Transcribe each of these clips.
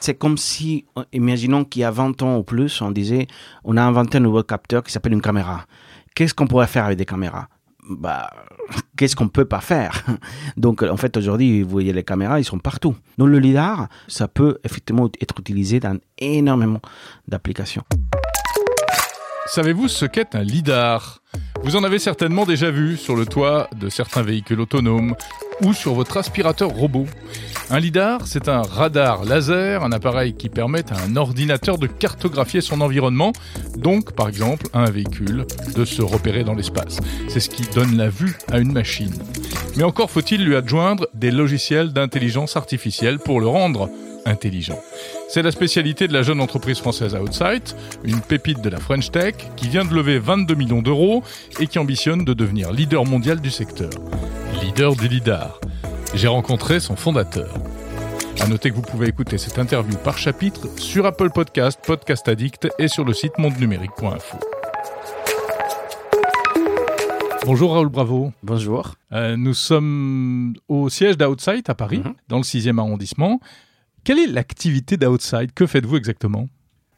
C'est comme si, imaginons qu'il y a 20 ans ou plus, on disait, on a inventé un nouveau capteur qui s'appelle une caméra. Qu'est-ce qu'on pourrait faire avec des caméras? Bah, qu'est-ce qu'on peut pas faire? Donc, en fait, aujourd'hui, vous voyez les caméras, ils sont partout. Donc, le lidar, ça peut effectivement être utilisé dans énormément d'applications. Savez-vous ce qu'est un lidar? Vous en avez certainement déjà vu sur le toit de certains véhicules autonomes ou sur votre aspirateur robot. Un lidar, c'est un radar laser, un appareil qui permet à un ordinateur de cartographier son environnement, donc par exemple à un véhicule de se repérer dans l'espace. C'est ce qui donne la vue à une machine. Mais encore faut-il lui adjoindre des logiciels d'intelligence artificielle pour le rendre intelligent. C'est la spécialité de la jeune entreprise française Outsight, une pépite de la French Tech qui vient de lever 22 millions d'euros et qui ambitionne de devenir leader mondial du secteur. Leader du LIDAR. J'ai rencontré son fondateur. À noter que vous pouvez écouter cette interview par chapitre sur Apple Podcast, Podcast Addict et sur le site mondenumérique.info. Bonjour Raoul Bravo. Bonjour. Euh, nous sommes au siège d'Outsight à Paris, mhm. dans le 6e arrondissement. Quelle est l'activité d'Outside? Que faites-vous exactement?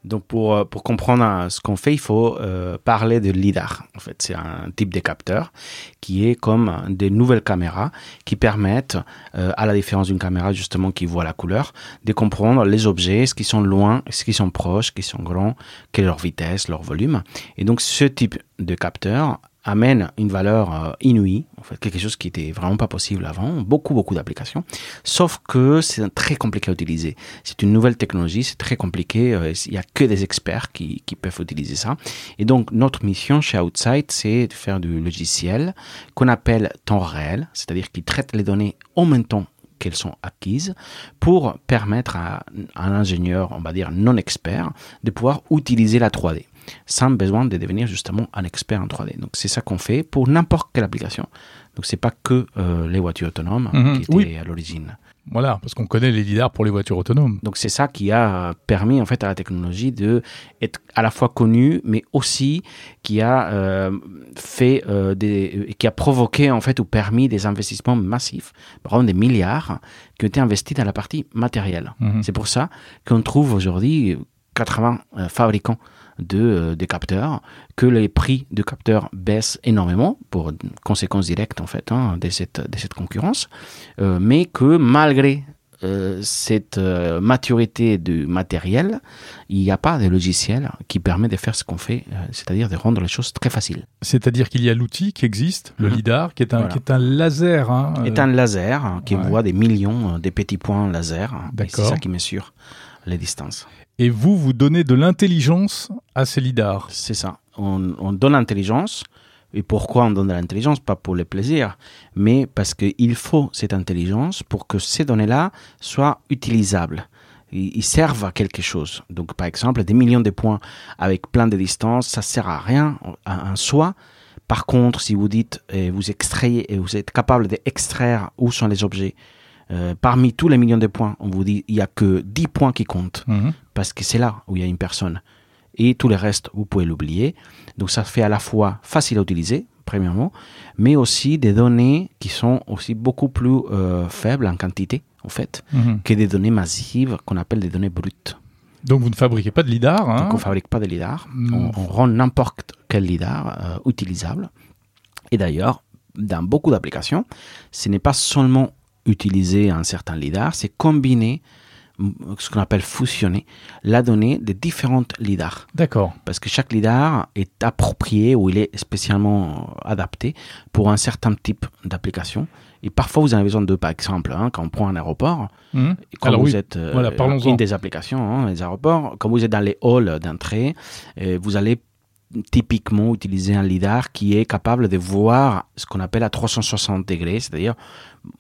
Donc pour, euh, pour comprendre euh, ce qu'on fait, il faut euh, parler de LIDAR. En fait, c'est un type de capteur qui est comme des nouvelles caméras qui permettent, à la différence d'une caméra justement qui voit la couleur, de comprendre les objets, ce qui sont loin, ce qui sont proches, ce qui sont grands, quelle est leur vitesse, leur volume. Et donc ce type de capteur amène une valeur euh, inouïe, en fait, quelque chose qui était vraiment pas possible avant, beaucoup, beaucoup d'applications, sauf que c'est très compliqué à utiliser. C'est une nouvelle technologie, c'est très compliqué, euh, il y a que des experts qui, qui, peuvent utiliser ça. Et donc, notre mission chez Outside, c'est de faire du logiciel qu'on appelle temps réel, c'est-à-dire qui traite les données en même temps qu'elles sont acquises pour permettre à un ingénieur, on va dire non expert, de pouvoir utiliser la 3D sans besoin de devenir justement un expert en 3D. Donc c'est ça qu'on fait pour n'importe quelle application. Donc c'est pas que euh, les voitures autonomes mhm. qui étaient à l'origine. Voilà, parce qu'on connaît les lidars pour les voitures autonomes. Donc c'est ça qui a permis en fait à la technologie de être à la fois connue, mais aussi qui a euh, fait euh, des, qui a provoqué en fait ou permis des investissements massifs, vraiment des milliards, qui ont été investis dans la partie matérielle. Mhm. C'est pour ça qu'on trouve aujourd'hui 80 fabricants de, euh, des capteurs, que les prix de capteurs baissent énormément pour conséquence directe en fait hein, de, cette, de cette concurrence, euh, mais que malgré euh, cette maturité du matériel, il n'y a pas de logiciel qui permet de faire ce qu'on fait, c'est-à-dire de rendre les choses très faciles. C'est-à-dire qu'il y a l'outil qui existe, le mhm. LIDAR, qui est un, qui est un laser. Hein, est un laser hein, qui voit des millions de petits points laser. C'est ça qui mesure les distances. Et vous, vous donnez de l'intelligence à ces lidars. C'est ça. On, donne l'intelligence. Et pourquoi on donne de l'intelligence? Pas pour le plaisir, mais parce qu'il faut cette intelligence pour que ces données-là soient utilisables. Ils servent à quelque chose. Donc, par exemple, des millions de points avec plein de distances, ça sert à rien en soi. Par contre, si vous dites, et vous extrayez, et vous êtes capable d'extraire où sont les objets, euh, parmi tous les millions de points, on vous dit il n'y a que 10 points qui comptent, mhm. parce que c'est là où il y a une personne. Et tout le reste, vous pouvez l'oublier. Donc ça fait à la fois facile à utiliser, premièrement, mais aussi des données qui sont aussi beaucoup plus euh, faibles en quantité, en fait, mhm. que des données massives qu'on appelle des données brutes. Donc vous ne fabriquez pas de lidar hein? Donc on ne fabrique pas de lidar. On, rend n'importe quel lidar euh, utilisable. Et d'ailleurs, dans beaucoup d'applications, ce n'est pas seulement utiliser un certain lidar, c'est combiner ce qu'on appelle fusionner la donnée de différentes lidars. D'accord. Parce que chaque lidar est approprié ou il est spécialement adapté pour un certain type d'application. Et parfois, vous avez besoin de, par exemple, hein, quand on prend un aéroport, mmh. quand vous êtes euh, voilà, une des applications, hein, les aéroports, quand vous êtes dans les halls d'entrée, euh, vous allez typiquement utiliser un lidar qui est capable de voir ce qu'on appelle à 360 degrés, c'est-à-dire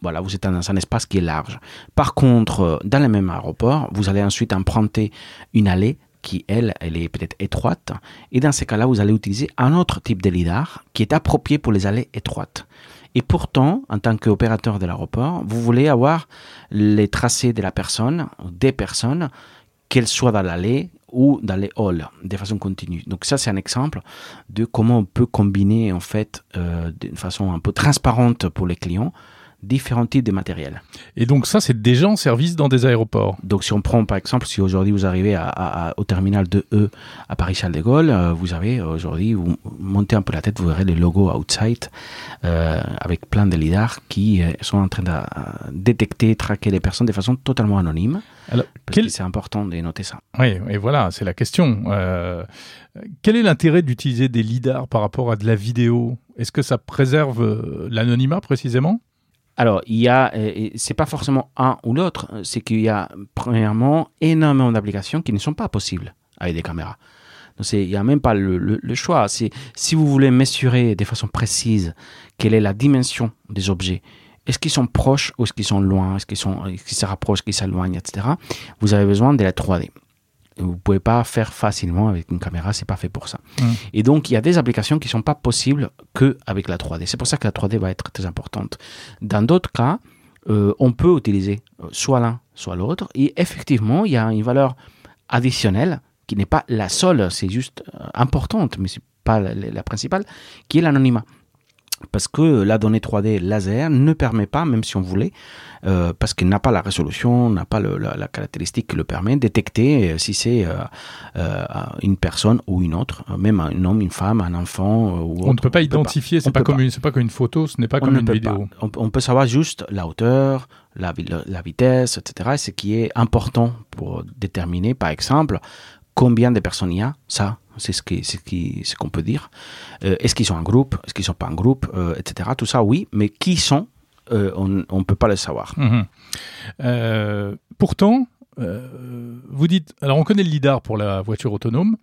voilà, vous êtes dans un espace qui est large. Par contre, dans le même aéroport, vous allez ensuite emprunter une allée qui, elle, elle est peut-être étroite. Et dans ces cas-là, vous allez utiliser un autre type de lidar qui est approprié pour les allées étroites. Et pourtant, en tant qu'opérateur de l'aéroport, vous voulez avoir les tracés de la personne, des personnes, qu'elles soient dans l'allée ou dans les halls de façon continue. Donc ça, c'est un exemple de comment on peut combiner en fait euh, d'une façon un peu transparente pour les clients différents types de matériel. Et donc ça, c'est déjà en service dans des aéroports. Donc si on prend par exemple, si aujourd'hui vous arrivez à, à, au terminal de E à Paris-Charles de Gaulle, euh, vous avez aujourd'hui, vous montez un peu la tête, vous verrez les logos outside euh, avec plein de lidars qui euh, sont en train de détecter, traquer les personnes de façon totalement anonyme. Alors, quel... c'est important de noter ça. Oui, et voilà, c'est la question. Euh, quel est l'intérêt d'utiliser des lidars par rapport à de la vidéo? Est-ce que ça préserve l'anonymat précisément? Alors, il y a, c'est pas forcément un ou l'autre, c'est qu'il y a premièrement énormément d'applications qui ne sont pas possibles avec des caméras. Donc, il n'y a même pas le, le, choix. Si vous voulez mesurer de façon précise quelle est la dimension des objets, est-ce qu'ils sont proches ou est-ce qu'ils sont loin, est-ce qu'ils se rapprochent, est-ce qu'ils s'éloignent, etc. Vous avez besoin de la 3D. Vous pouvez pas faire facilement avec une caméra, c'est pas fait pour ça. Mmh. Et donc il y a des applications qui sont pas possibles que avec la 3D. C'est pour ça que la 3D va être très importante. Dans d'autres cas, euh, on peut utiliser euh, soit l'un, soit l'autre. Et effectivement, il y a une valeur additionnelle qui n'est pas la seule, c'est juste euh, importante, mais c'est pas la principale, qui est l'anonymat parce que la donnée 3D laser ne permet pas, même si on voulait, euh, parce qu'elle n'a pas la résolution, n'a pas la, caractéristique qui le permet, détecter euh, si c'est euh, une personne ou une autre, même un homme, une femme, un enfant. Ou on ne peut pas identifier, c'est pas, une, pas comme une photo, ce n'est pas comme une vidéo. On, peut savoir juste la hauteur, la, la vitesse, etc. ce qui est important pour déterminer, par exemple, combien de personnes il y a, ça, c'est ce qu'on ce qu'on peut dire. Euh, est-ce qu'ils sont en groupe, est-ce qu'ils sont pas en groupe, euh, etc. Tout ça, oui, mais qui sont, euh, on ne peut pas le savoir. Mhm. pourtant, vous dites, alors on connaît le lidar pour la voiture autonome,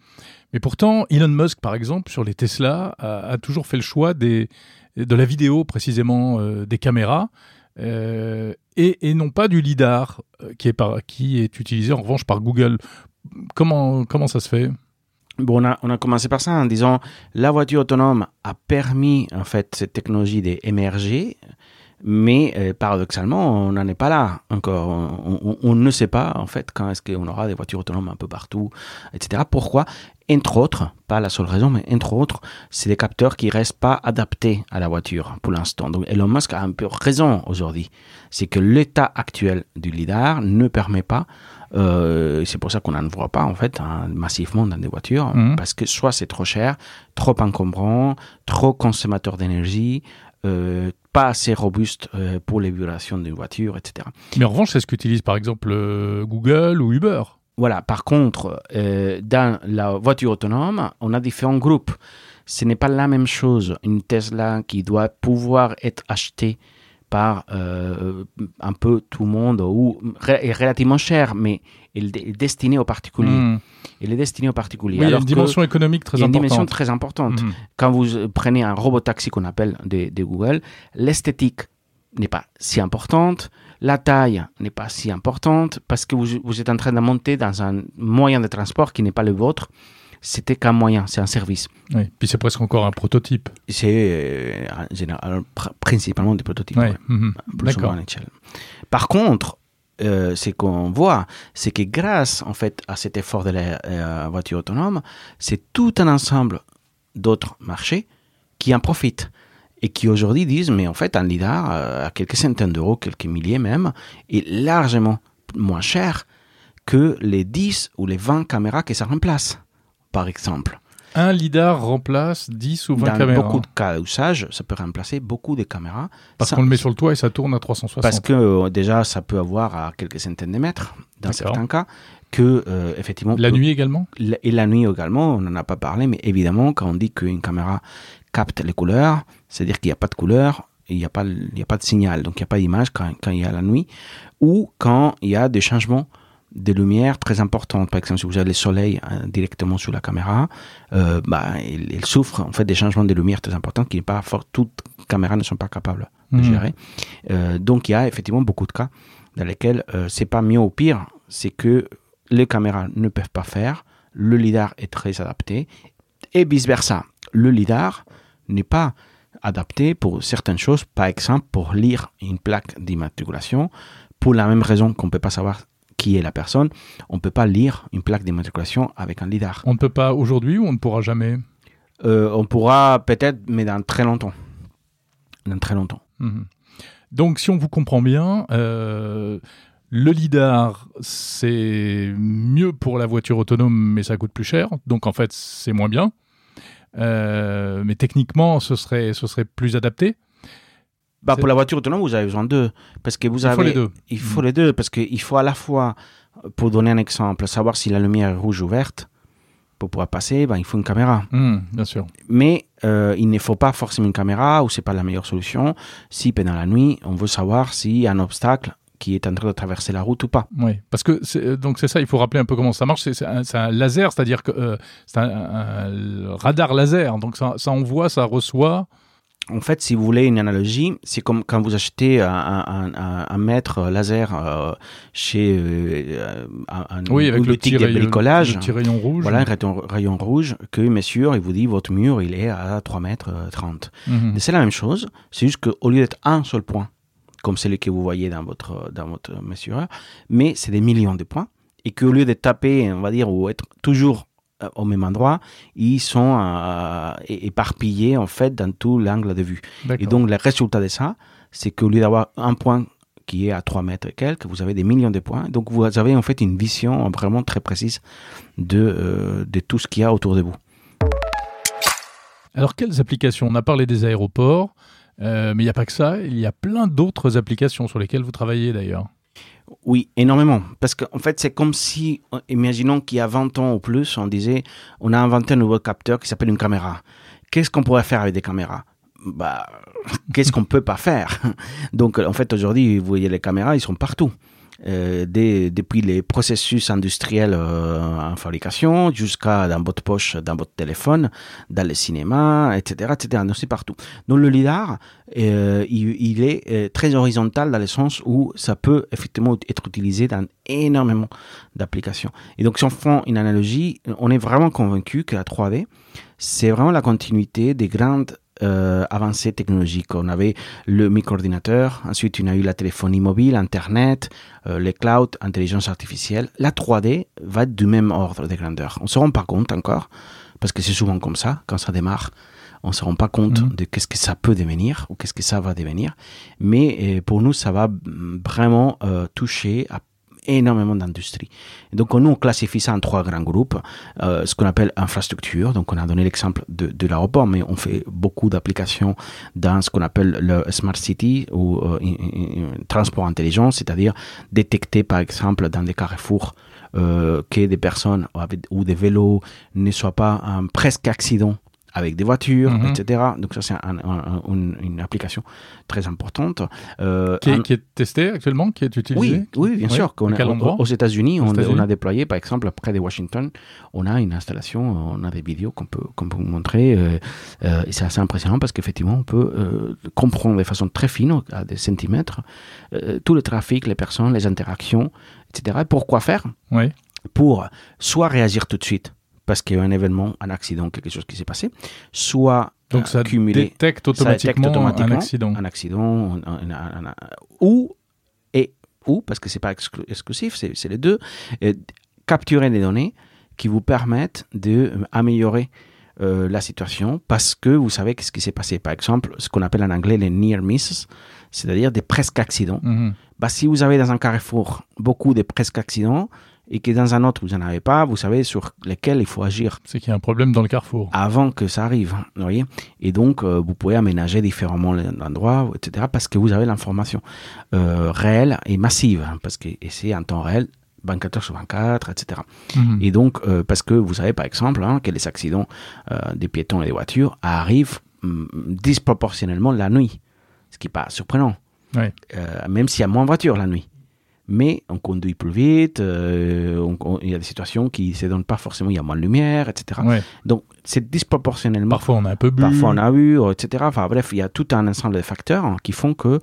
mais pourtant Elon Musk, par exemple, sur les Tesla, a, toujours fait le choix des, de la vidéo, précisément des caméras. Et, et, non pas du lidar qui est, par, qui est utilisé en revanche par Google. Comment, comment ça se fait? Bon, on a, on a, commencé par ça en disant la voiture autonome a permis en fait cette technologie d'émerger, mais euh, paradoxalement on n'en est pas là encore. On, ne sait pas en fait quand est-ce qu'on aura des voitures autonomes un peu partout, etc. Pourquoi? Entre autres, pas la seule raison, mais entre autres, c'est des capteurs qui restent pas adaptés à la voiture pour l'instant. Donc Elon Musk a un peu raison aujourd'hui, c'est que l'état actuel du lidar ne permet pas euh, c'est pour ça qu'on n'en voit pas en fait hein, massivement dans des voitures mhm. parce que soit c'est trop cher, trop encombrant, trop consommateur d'énergie, euh, pas assez robuste euh, pour les vibrations d'une voiture, etc. Mais en revanche, c'est ce qu'utilise par exemple Google ou Uber. Voilà, par contre, dans la voiture autonome, on a différents groupes. Ce n'est pas la même chose une Tesla qui doit pouvoir être achetée par euh, un peu tout le monde ou est relativement cher, mais il est destiné aux particuliers. Hmm. Il est destiné aux particuliers. Oui, il y a une dimension économique très importante. Il y a une dimension très importante. Hmm. Quand vous prenez un robot taxi qu'on appelle de, de Google, l'esthétique n'est pas si importante, la taille n'est pas si importante parce que vous, vous êtes en train de monter dans un moyen de transport qui n'est pas le vôtre c'était qu'un moyen, c'est un service. Oui, puis c'est presque encore un prototype. C'est euh, principalement des prototypes, mhm. Par contre, euh, ce qu'on voit, c'est que grâce en fait à cet effort de la euh, voiture autonome, c'est tout un ensemble d'autres marchés qui en profitent et qui aujourd'hui disent mais en fait un lidar à quelques centaines d'euros, quelques milliers même, est largement moins cher que les 10 ou les 20 caméras que ça remplace par exemple. Un lidar remplace 10 ou 20 Dans caméras. beaucoup de cas d'usage, ça peut remplacer beaucoup de caméras. Parce qu'on le met sur le toit et ça tourne à 360. Parce que euh, déjà, ça peut avoir à quelques centaines de mètres, dans certains cas. Que, euh, effectivement, la nuit également? Et la nuit également, on n'en a pas parlé, mais évidemment, quand on dit qu'une caméra capte les couleurs, c'est-à-dire qu'il n'y a pas de couleur, il n'y a, pas, il y a pas de signal, donc il n'y a pas d'image quand, quand il y a la nuit, ou quand il y a des changements des lumières très importantes. Par exemple, si vous avez le soleil euh, directement sur la caméra, euh, bah, il, souffre en fait des changements de lumière très importants qui n'est pas fort. Toutes caméras ne sont pas capables de mhm. gérer. Euh, donc il y a effectivement beaucoup de cas dans lesquels euh, c'est pas mieux ou pire, c'est que les caméras ne peuvent pas faire. Le lidar est très adapté et vice versa. Le lidar n'est pas adapté pour certaines choses, par exemple pour lire une plaque d'immatriculation, pour la même raison qu'on ne peut pas savoir qui est la personne, on ne peut pas lire une plaque d'immatriculation avec un lidar. On ne peut pas aujourd'hui ou on ne pourra jamais? Euh, On pourra peut-être, mais dans très longtemps. Dans très longtemps. Mhm. Donc, si on vous comprend bien, euh, le lidar, c'est mieux pour la voiture autonome, mais ça coûte plus cher. Donc, en fait, c'est moins bien. Euh, mais techniquement, ce serait, ce serait plus adapté. Bah, pour la voiture autonome, vous avez besoin d'eux. Parce que vous Il avez, faut les deux. Il faut les deux. Parce qu'il faut à la fois, pour donner un exemple, savoir si la lumière est rouge ou verte. Pour pouvoir passer, ben, il faut une caméra. Hmm, bien sûr. Mais euh, il ne faut pas forcément une caméra ou c'est pas la meilleure solution si pendant la nuit on veut savoir s'il y a un obstacle qui est en train de traverser la route ou pas. Oui, parce que c'est- euh, donc c'est ça, il faut rappeler un peu comment ça marche. C'est c'est un, c'est un laser, c'est-à-dire que euh, c'est un, un radar laser. Donc ça, ça envoie, ça reçoit. En fait, si vous voulez une analogie, c'est comme quand vous achetez un, un, un, un mètre laser euh, chez euh, Oui, avec une le boutique petit, de rayon, bricolage. le petit rayon rouge. Voilà un rayon, rayon rouge que mesure et vous dit votre mur il est à 3 mètres euh, 30. Mhm. Et C'est la même chose, c'est juste qu'au lieu d'être un seul point, comme celui que vous voyez dans votre, dans votre mesureur, mais c'est des millions de points, et qu'au lieu de taper, on va dire, ou être toujours euh, au même endroit, ils sont euh, éparpillés en fait dans tout l'angle de vue. Et donc le résultat de ça, c'est qu'au lieu d'avoir un point qui est à 3 mètres et quelques, vous avez des millions de points. Donc vous avez en fait une vision vraiment très précise de, euh, de tout ce qu'il y a autour de vous. Alors quelles applications? On a parlé des aéroports, euh, mais il n'y a pas que ça. Il y a plein d'autres applications sur lesquelles vous travaillez d'ailleurs. Oui, énormément. Parce qu'en fait, c'est comme si, euh, imaginons qu'il y a 20 ans ou plus, on disait, on a inventé un nouveau capteur qui s'appelle une caméra. Qu'est-ce qu'on pourrait faire avec des caméras? Bah, Qu'est-ce qu'on peut pas faire? Donc, en fait, aujourd'hui, vous voyez les caméras, ils sont partout. Euh, dès- depuis les processus industriels euh, en fabrication jusqu'à dans votre poche, dans votre téléphone, dans le cinéma, etc., etc. Donc, c'est partout. Donc le lidar, euh, il, il est euh, très horizontal dans le sens où ça peut effectivement être utilisé dans énormément d'applications. Et donc si on fait une analogie, on est vraiment convaincu que la 3D, c'est vraiment la continuité des grandes euh, avancées technologiques. On avait le micro-ordinateur, ensuite on a eu la téléphonie mobile, Internet, euh, les clouds, intelligence artificielle. La 3D va être du même ordre de grandeur. On ne se rend pas compte encore, parce que c'est souvent comme ça, quand ça démarre, on ne se rend pas compte Mhm. de qu'est-ce que ça peut devenir ou qu'est-ce que ça va devenir. Mais euh, pour nous, ça va vraiment euh, toucher à énormément d'industries. Donc nous, on classifie ça en trois grands groupes, euh, ce qu'on appelle infrastructure. Donc on a donné l'exemple de, de l'aéroport, mais on fait beaucoup d'applications dans ce qu'on appelle le smart city ou euh, transport intelligent, c'est-à-dire détecter par exemple dans des carrefours euh, que des personnes ou des vélos ne soient pas presque accident avec des voitures, Mhm. etc. Donc ça c'est un- un- un- une, application très importante. Euh, Qui est, un- qui est testé actuellement, qui est utilisé oui, oui, bien Oui. sûr. a- endroit aux on, États-Unis on a déployé, par exemple, près de Washington, on a une installation, on a des vidéos qu'on peut, qu'on peut vous montrer. euh, euh, et c'est assez impressionnant parce qu'effectivement, on peut euh, comprendre de façon très fine, à des centimètres, euh, tout le trafic, les personnes, les interactions, etc. Et pourquoi faire Oui. Pour soit réagir tout de suite parce qu'il y a eu un événement, un accident, quelque chose qui s'est passé, soit Donc euh, ça cumuler détecte ça automatiquement, détecte automatiquement un accident. un accident, un- un- ou et ou parce que c'est pas exclu- exclusif, c'est les deux, capturer des données qui vous permettent de euh, euh, la situation parce que vous savez qu'est-ce qui s'est passé. Par exemple, ce qu'on appelle en anglais les near misses, c'est-à-dire des presque accidents. Mhm. Bah, si vous avez dans un carrefour beaucoup de presque accidents et que dans un autre vous n'en avez pas, vous savez sur lesquels il faut agir C'est qu'il y a un problème dans le carrefour. avant que ça arrive, vous voyez. Et donc, euh, vous pouvez aménager différemment l'endroit, etc., parce que vous avez l'information euh, réelle et massive, hein, parce que et c'est en temps réel, 24 heures sur 24, etc. Mhm. Et donc, euh, parce que vous savez, par exemple, hein, que les accidents des piétons et des voitures arrivent hum, disproportionnellement la nuit, ce qui n'est pas surprenant, Ouais. Même s'il y a moins de voitures la nuit. Mais on conduit plus vite, euh, il y a des situations qui ne se donnent pas forcément, il y a moins de lumière, etc. Ouais. Donc, c'est disproportionnellement. Parfois on a un peu bu. Parfois on a eu, etc. Enfin bref, il y a tout un ensemble de facteurs hein, qui font que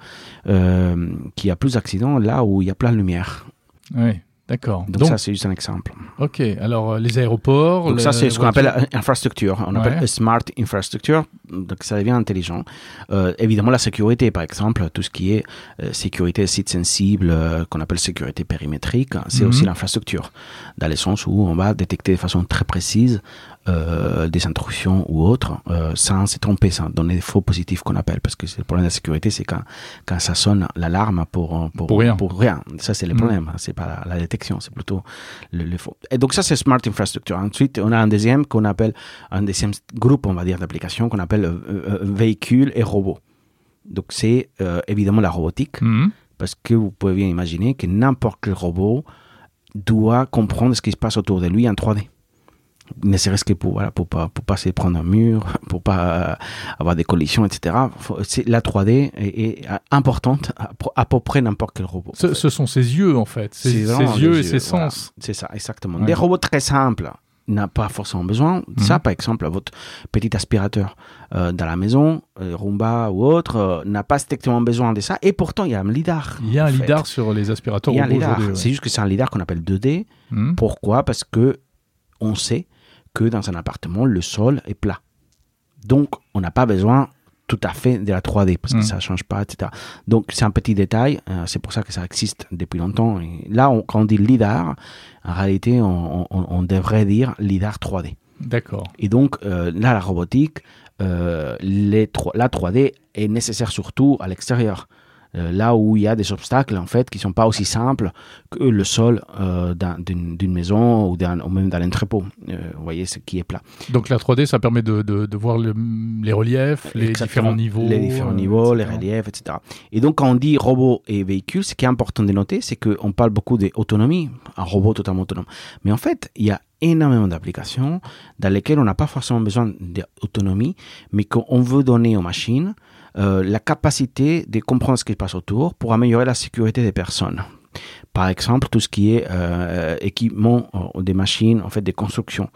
euh, qu'il y a plus d'accidents là où il y a plein de lumière. Oui, d'accord. Donc, Donc, ça c'est juste un exemple. ok. Alors euh, les aéroports. Donc ça c'est ce qu'on appelle infrastructure. On appelle Ouais. smart infrastructure donc ça devient intelligent. Euh, évidemment, la sécurité, par exemple, tout ce qui est euh, sécurité site sensible, euh, qu'on appelle sécurité périmétrique, c'est aussi Mhm. l'infrastructure, dans le sens où on va détecter de façon très précise euh, des intrusions ou autres, euh, sans se tromper, sans donner des faux positifs qu'on appelle, parce que c'est le problème de la sécurité, c'est quand, quand ça sonne l'alarme pour, pour, Pour rien. Pour rien. Ça, c'est le Mhm. problème. C'est pas la, la détection, c'est plutôt le, le faux. Et donc ça, c'est Smart Infrastructure. Ensuite, on a un deuxième qu'on appelle, un deuxième groupe, on va dire, d'applications qu'on appelle euh, euh, véhicules et robots. Donc c'est euh, évidemment la robotique, Mhm. parce que vous pouvez bien imaginer que n'importe quel robot doit comprendre ce qui se passe autour de lui en 3D. Ne serait-ce que pour, voilà, pour pas, pour pas se prendre un mur, pour pas euh, avoir des collisions, etc. La 3D est, est, importante à, à peu près n'importe quel robot. Ce, ce sont ses yeux, en fait. Ses, ses yeux et ses voilà. sens. C'est ça, exactement. Ouais. Des robots très simples n'a pas forcément besoin. Ça, Mhm. par exemple, votre petit aspirateur euh, dans la maison, euh, Roomba ou autre, euh, n'a pas strictement besoin de ça. Et pourtant, il y a un lidar. Il y a un fait. lidar sur les aspirateurs Il y a un lidar. ouais. C'est juste que c'est un lidar qu'on appelle 2D. Mhm. Pourquoi? Parce que on sait que dans un appartement, le sol est plat. Donc, on n'a pas besoin tout à fait de la 3D parce que Mm. ça change pas, etc. Donc, c'est un petit détail. euh, c'est pour ça que ça existe depuis longtemps. Et là, on- quand on dit lidar, en réalité, on, on- on devrait dire lidar 3D. D'accord. Et donc, euh, là, la robotique, euh, les la 3D est nécessaire surtout à l'extérieur. Euh, là où il y a des obstacles, en fait, qui sont pas aussi simples que le sol euh, d'un- d'une maison ou, même dans l'entrepôt. Euh, vous voyez, ce qui est plat. Donc la 3D, ça permet de, de, de voir le- les reliefs, les Exactement. différents niveaux. Les différents niveaux, les reliefs, etc. Et donc, quand on dit robot et véhicule, ce qui est important de noter, c'est qu'on parle beaucoup d'autonomie, un robot totalement autonome. Mais en fait, il y a énormément d'applications dans lesquelles on n'a pas forcément besoin d'autonomie, mais qu'on veut donner aux machines euh, la capacité de comprendre ce qui se passe autour pour améliorer la sécurité des personnes. Par exemple, tout ce qui est euh, équipement euh, des machines, en fait, des constructions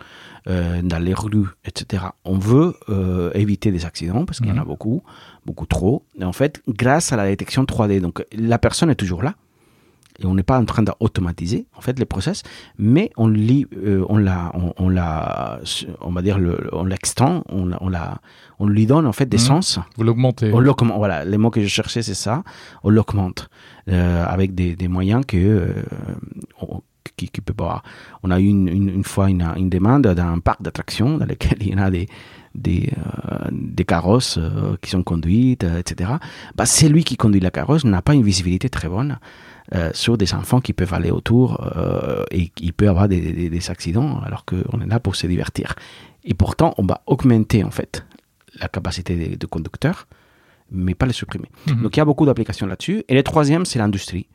euh, dans les rues, etc. On veut euh, éviter des accidents parce qu'il y en a Mhm. beaucoup, beaucoup trop. Et en fait, grâce à la détection 3D, donc la personne est toujours là et on n'est pas en train d'automatiser en fait les process, mais on lit, euh, on la, on, on la, on va dire le, on l'extend, on, on la, on lui donne en fait des Mhm. sens. Vous l'augmentez. On l'augmente, voilà, les mots que je cherchais, c'est ça. On l'augmente euh, avec des, des moyens que euh, on, qui, qui peut pas. On a eu une, une, une fois une, une demande d'un parc d'attractions dans lequel il y a des des, euh, des carrosses euh, qui sont conduites, euh, etc. Bah, c'est lui qui conduit la carrosse n'a pas une visibilité très bonne euh, sur des enfants qui peuvent aller autour euh, et il peut avoir des, des, des accidents alors qu'on est là pour se divertir. Et pourtant, on va augmenter en fait la capacité de, de conducteur, mais pas les supprimer. Mhm. Donc il y a beaucoup d'applications là-dessus. Et le troisième, c'est l'industrie.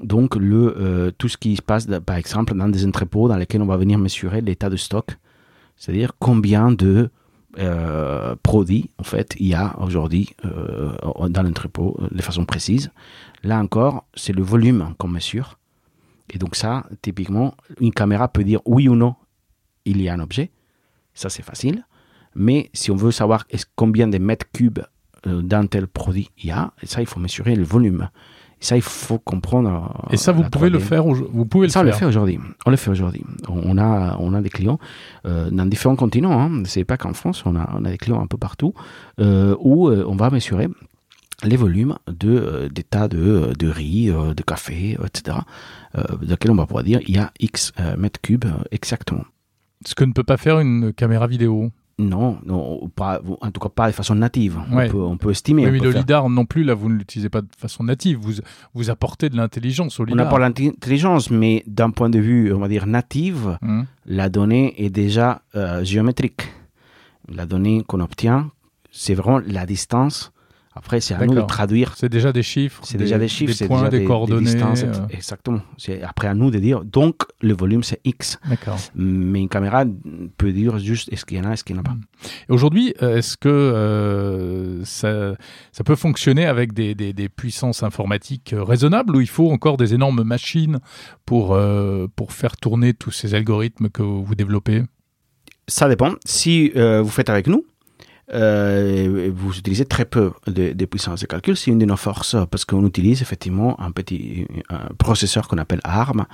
Donc le, euh, tout ce qui se passe, par exemple, dans des entrepôts dans lesquels on va venir mesurer l'état de stock, c'est-à-dire combien de euh, produits, en fait, il y a aujourd'hui euh, dans l'entrepôt de façon précise. Là encore, c'est le volume qu'on mesure. Et donc ça, typiquement, une caméra peut dire oui ou non, il y a un objet. Ça, c'est facile. Mais si on veut savoir combien de mètres cubes euh, d'un tel produit il y a, ça, il faut mesurer le volume. Et ça, il faut comprendre. euh, Et ça, vous pouvez le 3D. faire. Vous pouvez le Ça, on le fait aujourd'hui. On le fait aujourd'hui. On a, on a des clients euh, dans différents continents. Hein. C'est pas qu'en France. On a, on a des clients un peu partout euh, où euh, on va mesurer les volumes de euh, des tas de, de riz, euh, de café, euh, etc. Euh, dans lesquels on va pouvoir dire il y a X euh, mètres cubes euh, exactement. Ce que ne peut pas faire une caméra vidéo. Non, non, pas, en tout cas pas de façon native. Ouais. On, peut, on peut estimer. On mais le faire- lidar non plus, là, vous ne l'utilisez pas de façon native. Vous, vous apportez de l'intelligence au On lidar. n'a pas l'intelligence, mais d'un point de vue, on va dire, native, Hum. la donnée est déjà euh, géométrique. La donnée qu'on obtient, c'est vraiment la distance. Après, c'est à nous de traduire. C'est déjà des chiffres. C'est déjà des chiffres, des c'est points, déjà des, des, coordonnées. des distances. euh, Exactement. C'est après à nous de dire. Donc, le volume, c'est X. D'accord. Mais une caméra peut dire juste est-ce qu'il y en a, est-ce qu'il n'y en a pas. Et Aujourd'hui, euh, est-ce que euh, ça, ça peut fonctionner avec des, puissances informatiques raisonnables ou il faut encore des énormes machines pour, euh, pour faire tourner tous ces algorithmes que vous développez? Ça dépend. Si vous faites avec nous, euh, vous utilisez très peu de, de puissance de calcul. C'est une de nos forces parce qu'on utilise effectivement un petit un processeur qu'on appelle ARM.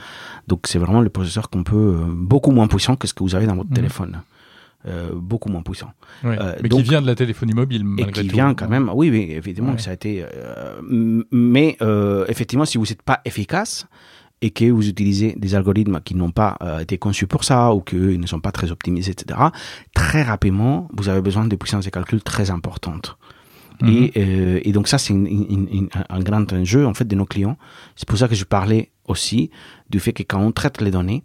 Donc c'est vraiment le processeur qu'on peut euh, beaucoup moins puissant que ce que vous avez dans votre Mhm. téléphone. beaucoup moins puissant. mais qui vient de la téléphonie mobile, malgré et qui vient quand même, oui, oui évidemment que ça a été... mais effectivement, si vous n'êtes pas efficace, et que vous utilisez des algorithmes qui n'ont pas été conçus pour ça ou qu'ils ne sont pas très optimisés, etc., très rapidement, vous avez besoin de puissances de calcul très importantes. Mhm. et, et, donc ça, c'est un grand enjeu en fait de nos clients. C'est pour ça que je parlais aussi du fait que quand on traite les données,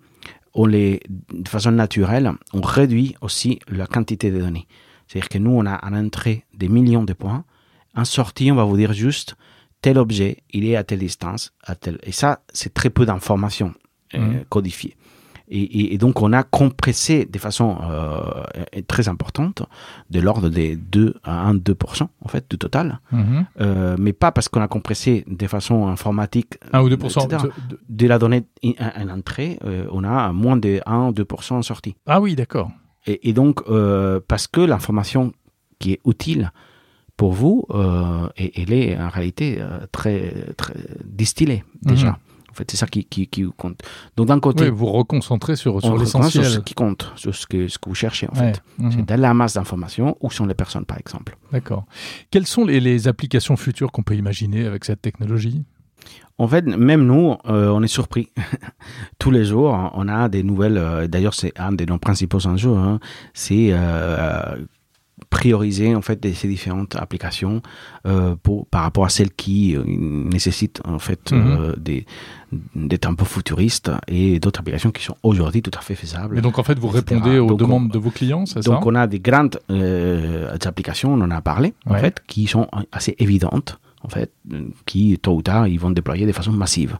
on les, de façon naturelle, on réduit aussi la quantité de données. C'est-à-dire que nous, on a en entrée des millions de points. En sortie, on va vous dire juste tel objet, il est à telle distance, à tel. Et ça, c'est très peu d'informations euh, mhm. codifiées. Et, et, donc, on a compressé de façon euh, très importante, de l'ordre des 2 à 1-2% en fait, du total. Mhm. euh, mais pas parce qu'on a compressé de façon informatique. 1 ou 2% de... de... la donnée en entrée, euh, on a moins de 1 ou 2% en sortie. Ah oui, d'accord. Et, et, donc, euh, parce que l'information qui est utile pour vous, euh, et, elle est en réalité très, très distillée déjà. Mhm. En fait, c'est ça qui, qui, qui, compte. Donc, d'un côté. Oui, vous reconcentrez sur, sur l'essentiel. Sur ce qui compte, sur ce que, ce que vous cherchez, en fait. Mhm. C'est dans la masse d'informations, où sont les personnes, par exemple. D'accord. Quelles sont les, les applications futures qu'on peut imaginer avec cette technologie? En fait, même nous, euh, on est surpris. Tous les jours, on a des nouvelles. Euh, D'ailleurs, c'est un de nos principaux enjeux. Hein, c'est euh, prioriser en fait ces différentes applications euh, pour, par rapport à celles qui euh, nécessitent en fait euh, des, des tempos futuristes et d'autres applications qui sont aujourd'hui tout à fait faisables. Et donc en fait vous répondez aux demandes de vos clients, c'est ça? Donc on a des grandes applications, on en a parlé en fait, qui sont assez évidentes en fait, qui tôt ou tard ils vont déployer de façon massive.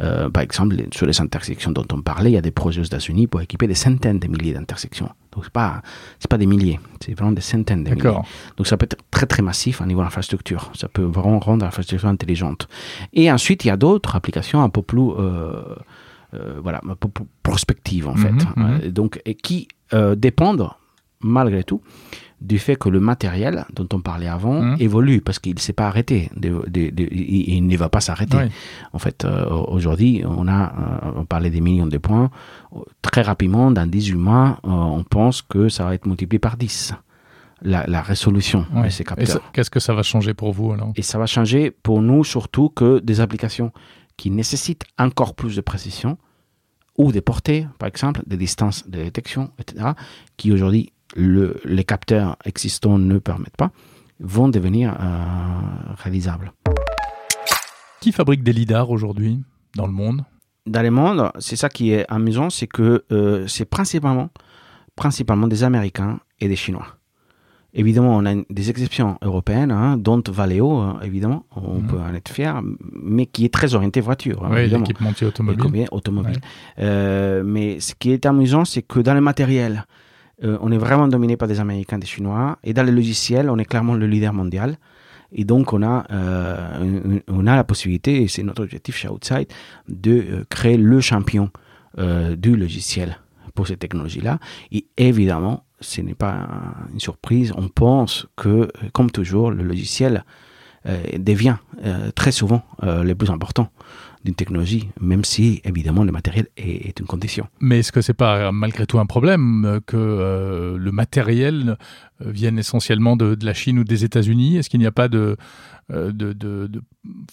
Euh, par exemple, sur les intersections dont on parlait, il y a des projets aux États-Unis pour équiper des centaines de milliers d'intersections. Donc, ce n'est pas, pas des milliers, c'est vraiment des centaines de milliers. Donc, ça peut être très, très massif au niveau d'infrastructure. Ça peut vraiment rendre l'infrastructure intelligente. Et ensuite, il y a d'autres applications un peu plus, euh, euh, voilà, un peu plus prospectives, en fait. Mhm, mhm. donc, et qui dépendent, malgré tout, du fait que le matériel dont on parlait avant mmh. évolue parce qu'il ne s'est pas arrêté, il, ne va pas s'arrêter. En fait, euh, aujourd'hui, on a, euh, on parlait des millions de points. Très rapidement, dans 18 mois, euh, on pense que ça va être multiplié par 10. La, résolution de ces capteurs. Qu'est-ce que ça va changer pour vous alors? Et ça va changer pour nous surtout que des applications qui nécessitent encore plus de précision ou des portées, par exemple, des distances de détection, etc., qui aujourd'hui le, les capteurs existants ne permettent pas, vont devenir euh, réalisables. Qui fabrique des lidars aujourd'hui dans le monde? Dans le monde, c'est ça qui est amusant, c'est que euh, c'est principalement, principalement des Américains et des Chinois. Évidemment, on a des exceptions européennes, hein, dont Valeo, hein, évidemment, on mhm. peut en être fier, mais qui est très orienté voiture. Hein, oui, l'équipementier automobile. automobile. Euh, mais ce qui est amusant, c'est que dans le matériel, euh, on est vraiment dominé par des Américains, des Chinois. Et dans les logiciels, on est clairement le leader mondial. Et donc, on a, euh, on a la possibilité, et c'est notre objectif chez Outside, de euh, créer le champion du logiciel pour ces technologies-là. Et évidemment, ce n'est pas une surprise. On pense que, comme toujours, le logiciel devient très souvent le plus important d'une technologie, même si évidemment le matériel est, une condition. Mais est-ce que c'est pas malgré tout un problème euh, que euh, le matériel euh, vienne essentiellement de, la Chine ou des États-Unis? Est-ce qu'il n'y a pas de, de, de,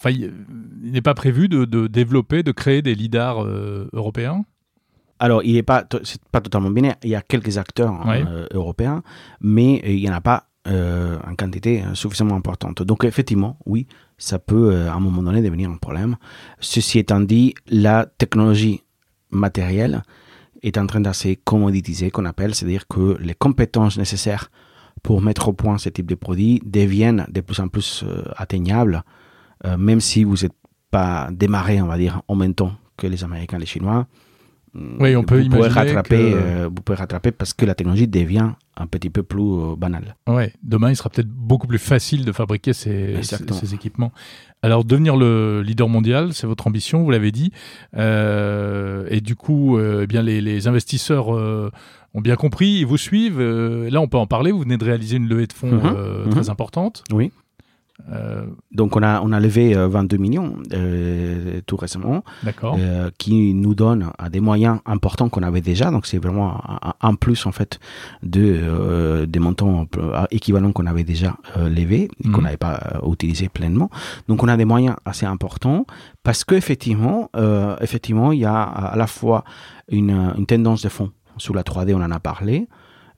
il n'est pas prévu de, développer, de créer des lidars européens? Alors, il n'est pas, pas totalement binaire. Il y a quelques acteurs européens, mais il n'y en a pas en quantité suffisamment importante. Donc, effectivement, oui, ça peut euh, à un moment donné devenir un problème. Ceci étant dit, la technologie matérielle est en train d'assez commoditiser, qu'on appelle, c'est-à-dire que les compétences nécessaires pour mettre au point ce type de produit deviennent de plus en plus euh, atteignables, euh, même si vous n'êtes pas démarré, on va dire, en même temps que les Américains et les Chinois. Oui, on peut vous pouvez rattraper, vous pouvez rattraper parce que la technologie devient un petit peu plus euh, banal. Ouais, demain, il sera peut-être beaucoup plus facile de fabriquer ces, ces, équipements. Alors, devenir le leader mondial, c'est votre ambition, vous l'avez dit. Euh, et du coup, euh, eh bien, les, les investisseurs ont bien compris, ils vous suivent. là, on peut en parler. Vous venez de réaliser une levée de fonds mhm, mhm. très importante. Oui. Euh, Donc on a on a levé 22 euh, millions euh, tout récemment, euh, qui nous donne des moyens importants qu'on avait déjà. Donc c'est vraiment un, plus en fait de des montants équivalents qu'on avait déjà levés et qu'on n'avait pas utilisé pleinement. Donc on a des moyens assez importants parce que effectivement effectivement il y a à la fois une, une tendance de fond sous la 3D, on en a parlé.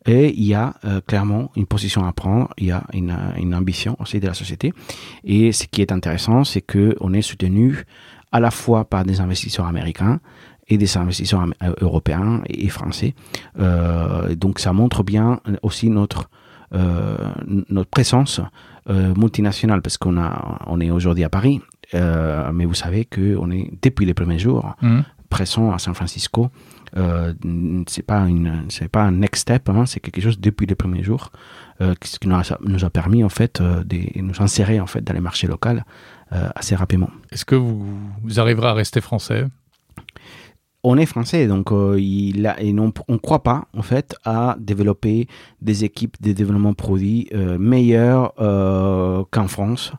Et il y a euh, clairement une position à prendre, il y a une, une, ambition aussi de la société. Et ce qui est intéressant, c'est que on est soutenu à la fois par des investisseurs américains et des investisseurs euh, européens et français. Euh, donc ça montre bien aussi notre euh, notre présence multinationale parce qu'on a on est aujourd'hui à Paris, mais vous savez que on est depuis les premiers jours mmh. présent à San Francisco euh, c'est pas une c'est pas un next step hein, c'est quelque chose depuis les premiers jours euh, qui nous a, nous a, permis en fait euh, de nous insérer en fait dans les marchés locaux euh, assez rapidement est-ce que vous, vous, arriverez à rester français? On est français, donc euh, il a, et non, on ne croit pas en fait à développer des équipes de développement produits euh, meilleures euh, qu'en France.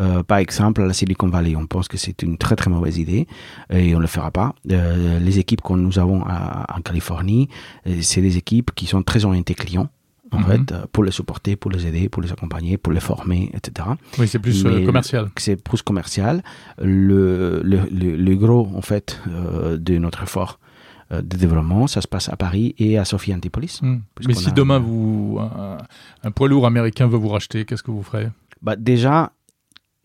Euh, par exemple, à la Silicon Valley, on pense que c'est une très très mauvaise idée et on ne le fera pas. Euh, les équipes que nous avons en Californie, euh, c'est des équipes qui sont très orientées clients en mm -hmm. fait, pour les supporter, pour les aider, pour les accompagner, pour les former, etc. Oui, c'est plus Mais commercial. C'est plus commercial. Le, le, le, le, gros, en fait, de notre effort de développement, ça se passe à Paris et à Sophie Antipolis. Mm. Mais si a... demain vous, un, un, poids lourd américain veut vous racheter, qu'est-ce que vous ferez? Bah Déjà,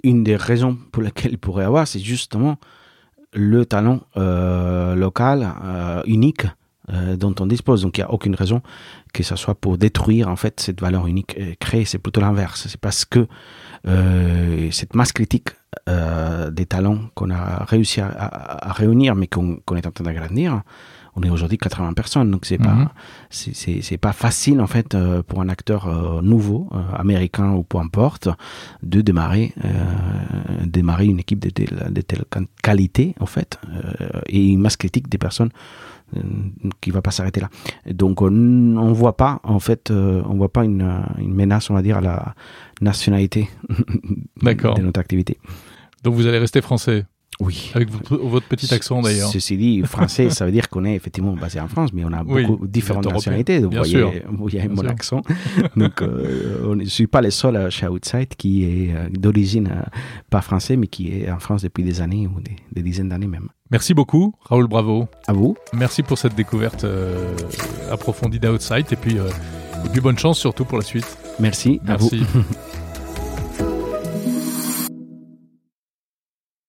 une des raisons pour lesquelles il pourrait avoir, c'est justement le talent euh, local euh, unique euh, dont on dispose. Donc il n'y a aucune raison que ce soit pour détruire en fait cette valeur unique créée. C'est plutôt l'inverse. C'est parce que cette masse critique des talents qu'on a réussi à, réunir, mais qu'on qu est en train d'agrandir, on est aujourd'hui 80 personnes, donc c'est mm -hmm. pas c'est pas facile en fait euh, pour un acteur euh, nouveau, euh, américain ou peu importe, de démarrer démarrer une équipe de telle, de telle qualité en fait et une masse critique des personnes qui va pas s'arrêter là. Donc on, on voit pas en fait euh, on voit pas une, une menace on va dire à la nationalité de notre activité. Donc vous allez rester français? Oui. Avec votre petit accent d'ailleurs. Ceci dit, français, ça veut dire qu'on est effectivement basé en France, mais on a oui, beaucoup différentes nationalités. Vous voyez, vous voyez mon sûr. accent. Donc, euh, on, je ne suis pas le seul chez Outside qui est euh, d'origine euh, pas français, mais qui est en France depuis des années ou des, des dizaines d'années même. Merci beaucoup, Raoul Bravo. À vous. Merci pour cette découverte euh, approfondie d'Outside et puis, et puis bonne chance surtout pour la suite. Merci. Merci. À vous.